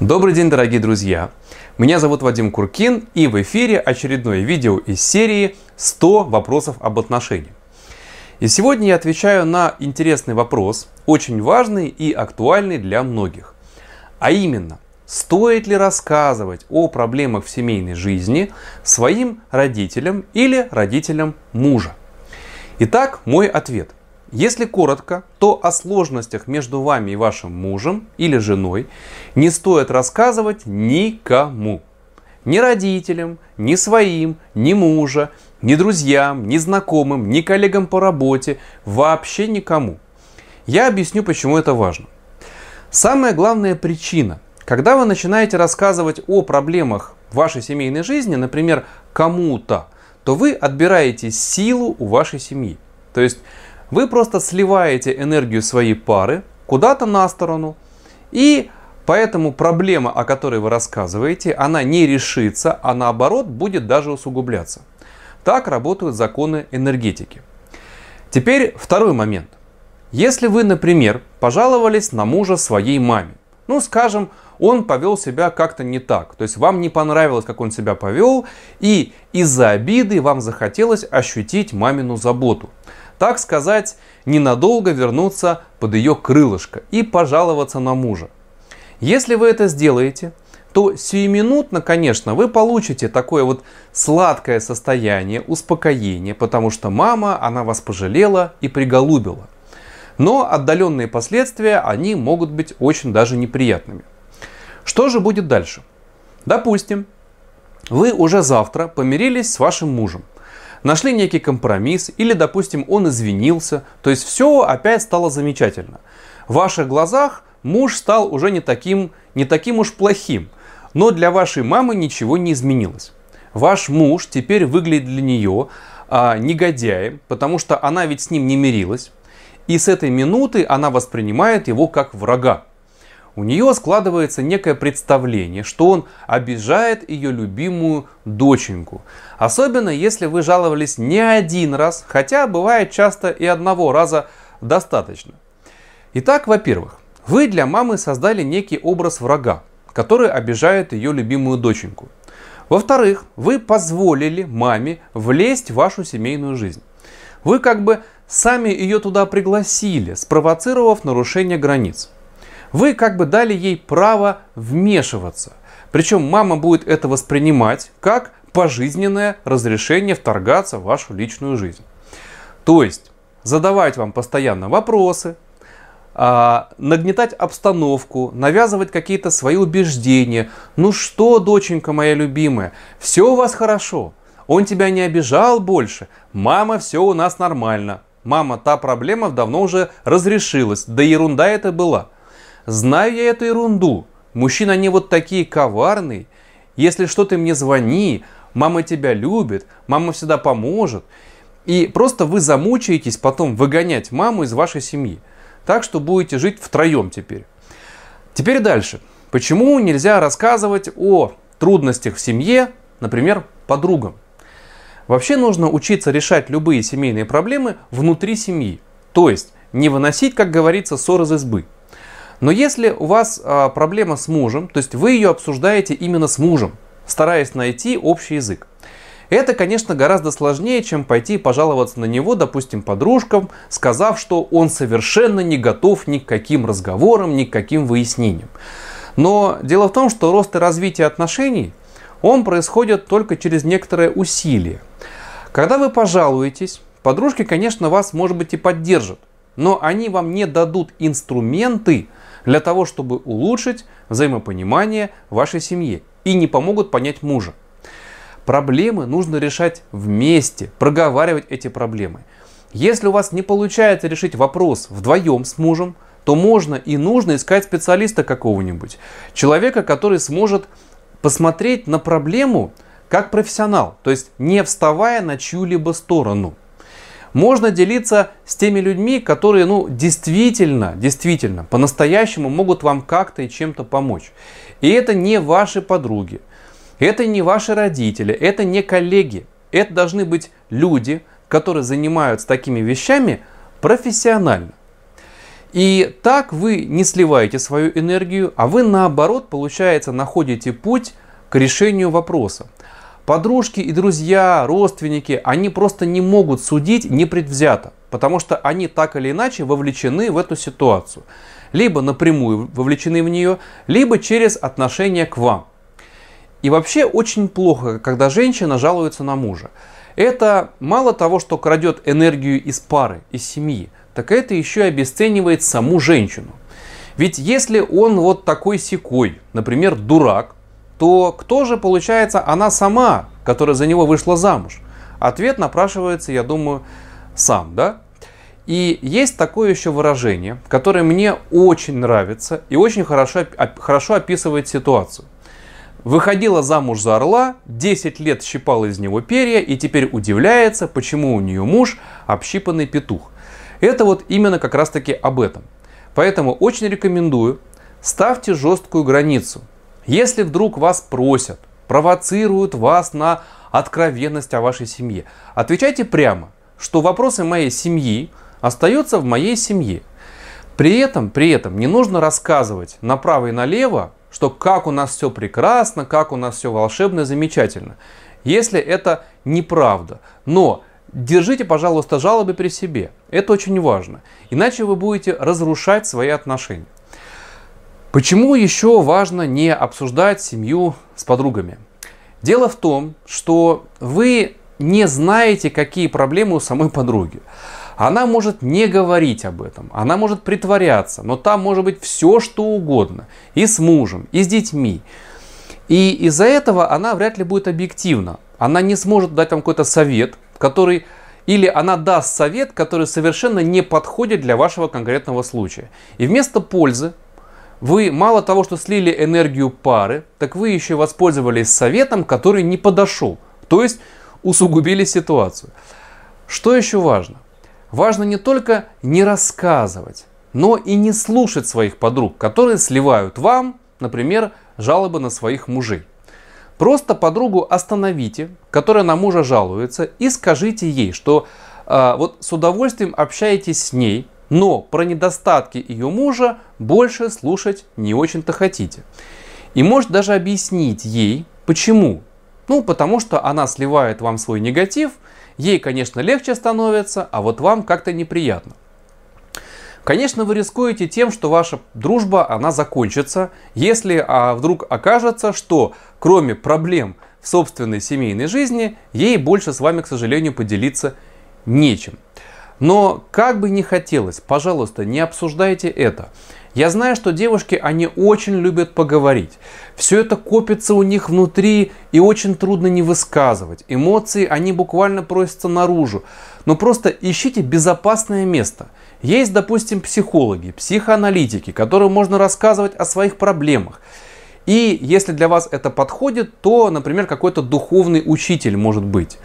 Добрый день, дорогие друзья! Меня зовут Вадим Куркин, и в эфире очередное видео из серии «100 вопросов об отношениях». И сегодня я отвечаю на интересный вопрос, очень важный и актуальный для многих. А именно, стоит ли рассказывать о проблемах в семейной жизни своим родителям или родителям мужа? Итак, мой ответ. Если коротко, то о сложностях между вами и вашим мужем или женой не стоит рассказывать никому. Ни родителям, ни своим, ни мужа, ни друзьям, ни знакомым, ни коллегам по работе, вообще никому. Я объясню, почему это важно. Самая главная причина, когда вы начинаете рассказывать о проблемах вашей семейной жизни, например, кому-то, то вы отбираете силу у вашей семьи. То есть вы просто сливаете энергию своей пары куда-то на сторону, и поэтому проблема, о которой вы рассказываете, она не решится, а наоборот будет даже усугубляться. Так работают законы энергетики. Теперь второй момент. Если вы, например, пожаловались на мужа своей маме, ну, скажем, он повел себя как-то не так, то есть вам не понравилось, как он себя повел, и из-за обиды вам захотелось ощутить мамину заботу так сказать, ненадолго вернуться под ее крылышко и пожаловаться на мужа. Если вы это сделаете, то сиюминутно, конечно, вы получите такое вот сладкое состояние, успокоение, потому что мама, она вас пожалела и приголубила. Но отдаленные последствия, они могут быть очень даже неприятными. Что же будет дальше? Допустим, вы уже завтра помирились с вашим мужем – нашли некий компромисс, или, допустим, он извинился, то есть все опять стало замечательно. В ваших глазах муж стал уже не таким, не таким уж плохим, но для вашей мамы ничего не изменилось. Ваш муж теперь выглядит для нее а, негодяем, потому что она ведь с ним не мирилась, и с этой минуты она воспринимает его как врага у нее складывается некое представление, что он обижает ее любимую доченьку. Особенно если вы жаловались не один раз, хотя бывает часто и одного раза достаточно. Итак, во-первых, вы для мамы создали некий образ врага, который обижает ее любимую доченьку. Во-вторых, вы позволили маме влезть в вашу семейную жизнь. Вы как бы сами ее туда пригласили, спровоцировав нарушение границ. Вы как бы дали ей право вмешиваться. Причем мама будет это воспринимать как пожизненное разрешение вторгаться в вашу личную жизнь. То есть задавать вам постоянно вопросы, а, нагнетать обстановку, навязывать какие-то свои убеждения. Ну что, доченька моя любимая, все у вас хорошо. Он тебя не обижал больше. Мама, все у нас нормально. Мама, та проблема давно уже разрешилась. Да ерунда это была. Знаю я эту ерунду. Мужчины, они вот такие коварные. Если что, ты мне звони. Мама тебя любит. Мама всегда поможет. И просто вы замучаетесь потом выгонять маму из вашей семьи. Так что будете жить втроем теперь. Теперь дальше. Почему нельзя рассказывать о трудностях в семье, например, подругам? Вообще нужно учиться решать любые семейные проблемы внутри семьи. То есть не выносить, как говорится, ссор из избы. Но если у вас а, проблема с мужем, то есть вы ее обсуждаете именно с мужем, стараясь найти общий язык. Это, конечно, гораздо сложнее, чем пойти пожаловаться на него, допустим, подружкам, сказав, что он совершенно не готов ни к каким разговорам, ни к каким выяснениям. Но дело в том, что рост и развитие отношений, он происходит только через некоторое усилие. Когда вы пожалуетесь, подружки, конечно, вас, может быть, и поддержат, но они вам не дадут инструменты, для того, чтобы улучшить взаимопонимание вашей семье и не помогут понять мужа. Проблемы нужно решать вместе, проговаривать эти проблемы. Если у вас не получается решить вопрос вдвоем с мужем, то можно и нужно искать специалиста какого-нибудь. Человека, который сможет посмотреть на проблему как профессионал, то есть не вставая на чью-либо сторону – можно делиться с теми людьми, которые ну, действительно, действительно, по-настоящему могут вам как-то и чем-то помочь. И это не ваши подруги, это не ваши родители, это не коллеги. Это должны быть люди, которые занимаются такими вещами профессионально. И так вы не сливаете свою энергию, а вы наоборот, получается, находите путь к решению вопроса. Подружки и друзья, родственники, они просто не могут судить непредвзято, потому что они так или иначе вовлечены в эту ситуацию. Либо напрямую вовлечены в нее, либо через отношение к вам. И вообще очень плохо, когда женщина жалуется на мужа. Это мало того, что крадет энергию из пары, из семьи, так это еще и обесценивает саму женщину. Ведь если он вот такой секой, например, дурак, то кто же получается она сама, которая за него вышла замуж? Ответ напрашивается, я думаю, сам, да? И есть такое еще выражение, которое мне очень нравится и очень хорошо, хорошо описывает ситуацию. Выходила замуж за орла, 10 лет щипала из него перья и теперь удивляется, почему у нее муж общипанный петух. Это вот именно как раз таки об этом. Поэтому очень рекомендую, ставьте жесткую границу – если вдруг вас просят, провоцируют вас на откровенность о вашей семье, отвечайте прямо, что вопросы моей семьи остаются в моей семье. При этом, при этом не нужно рассказывать направо и налево, что как у нас все прекрасно, как у нас все волшебно и замечательно. Если это неправда. Но держите, пожалуйста, жалобы при себе. Это очень важно. Иначе вы будете разрушать свои отношения. Почему еще важно не обсуждать семью с подругами? Дело в том, что вы не знаете, какие проблемы у самой подруги. Она может не говорить об этом, она может притворяться, но там может быть все, что угодно. И с мужем, и с детьми. И из-за этого она вряд ли будет объективна. Она не сможет дать вам какой-то совет, который или она даст совет, который совершенно не подходит для вашего конкретного случая. И вместо пользы вы мало того, что слили энергию пары, так вы еще воспользовались советом, который не подошел. То есть усугубили ситуацию. Что еще важно? Важно не только не рассказывать, но и не слушать своих подруг, которые сливают вам, например, жалобы на своих мужей. Просто подругу остановите, которая на мужа жалуется, и скажите ей, что э, вот с удовольствием общаетесь с ней, но про недостатки ее мужа больше слушать не очень-то хотите. И может даже объяснить ей, почему. Ну, потому что она сливает вам свой негатив, ей, конечно, легче становится, а вот вам как-то неприятно. Конечно, вы рискуете тем, что ваша дружба, она закончится, если а, вдруг окажется, что кроме проблем в собственной семейной жизни, ей больше с вами, к сожалению, поделиться нечем. Но как бы ни хотелось, пожалуйста, не обсуждайте это. Я знаю, что девушки, они очень любят поговорить. Все это копится у них внутри и очень трудно не высказывать. Эмоции, они буквально просятся наружу. Но просто ищите безопасное место. Есть, допустим, психологи, психоаналитики, которым можно рассказывать о своих проблемах. И если для вас это подходит, то, например, какой-то духовный учитель может быть.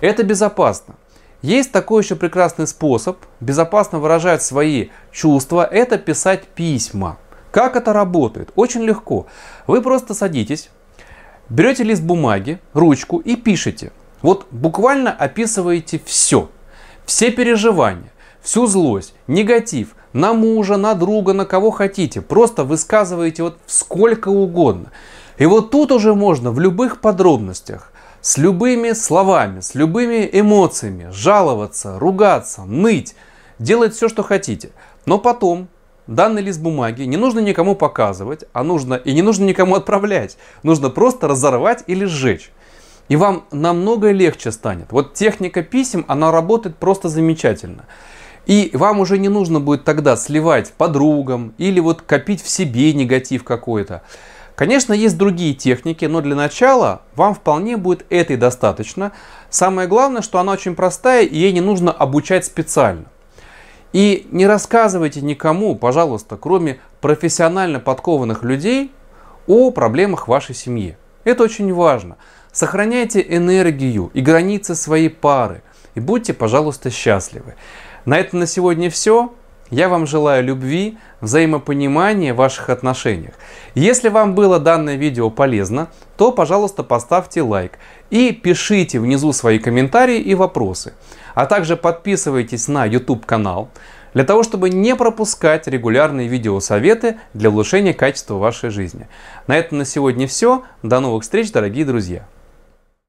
Это безопасно. Есть такой еще прекрасный способ безопасно выражать свои чувства, это писать письма. Как это работает? Очень легко. Вы просто садитесь, берете лист бумаги, ручку и пишете. Вот буквально описываете все. Все переживания, всю злость, негатив на мужа, на друга, на кого хотите. Просто высказываете вот сколько угодно. И вот тут уже можно в любых подробностях с любыми словами, с любыми эмоциями, жаловаться, ругаться, ныть, делать все, что хотите. Но потом данный лист бумаги не нужно никому показывать, а нужно и не нужно никому отправлять. Нужно просто разорвать или сжечь. И вам намного легче станет. Вот техника писем, она работает просто замечательно. И вам уже не нужно будет тогда сливать подругам или вот копить в себе негатив какой-то. Конечно, есть другие техники, но для начала вам вполне будет этой достаточно. Самое главное, что она очень простая и ей не нужно обучать специально. И не рассказывайте никому, пожалуйста, кроме профессионально подкованных людей, о проблемах вашей семьи. Это очень важно. Сохраняйте энергию и границы своей пары. И будьте, пожалуйста, счастливы. На этом на сегодня все. Я вам желаю любви, взаимопонимания в ваших отношениях. Если вам было данное видео полезно, то, пожалуйста, поставьте лайк и пишите внизу свои комментарии и вопросы. А также подписывайтесь на YouTube канал. для того, чтобы не пропускать регулярные видеосоветы для улучшения качества вашей жизни. На этом на сегодня все. До новых встреч, дорогие друзья!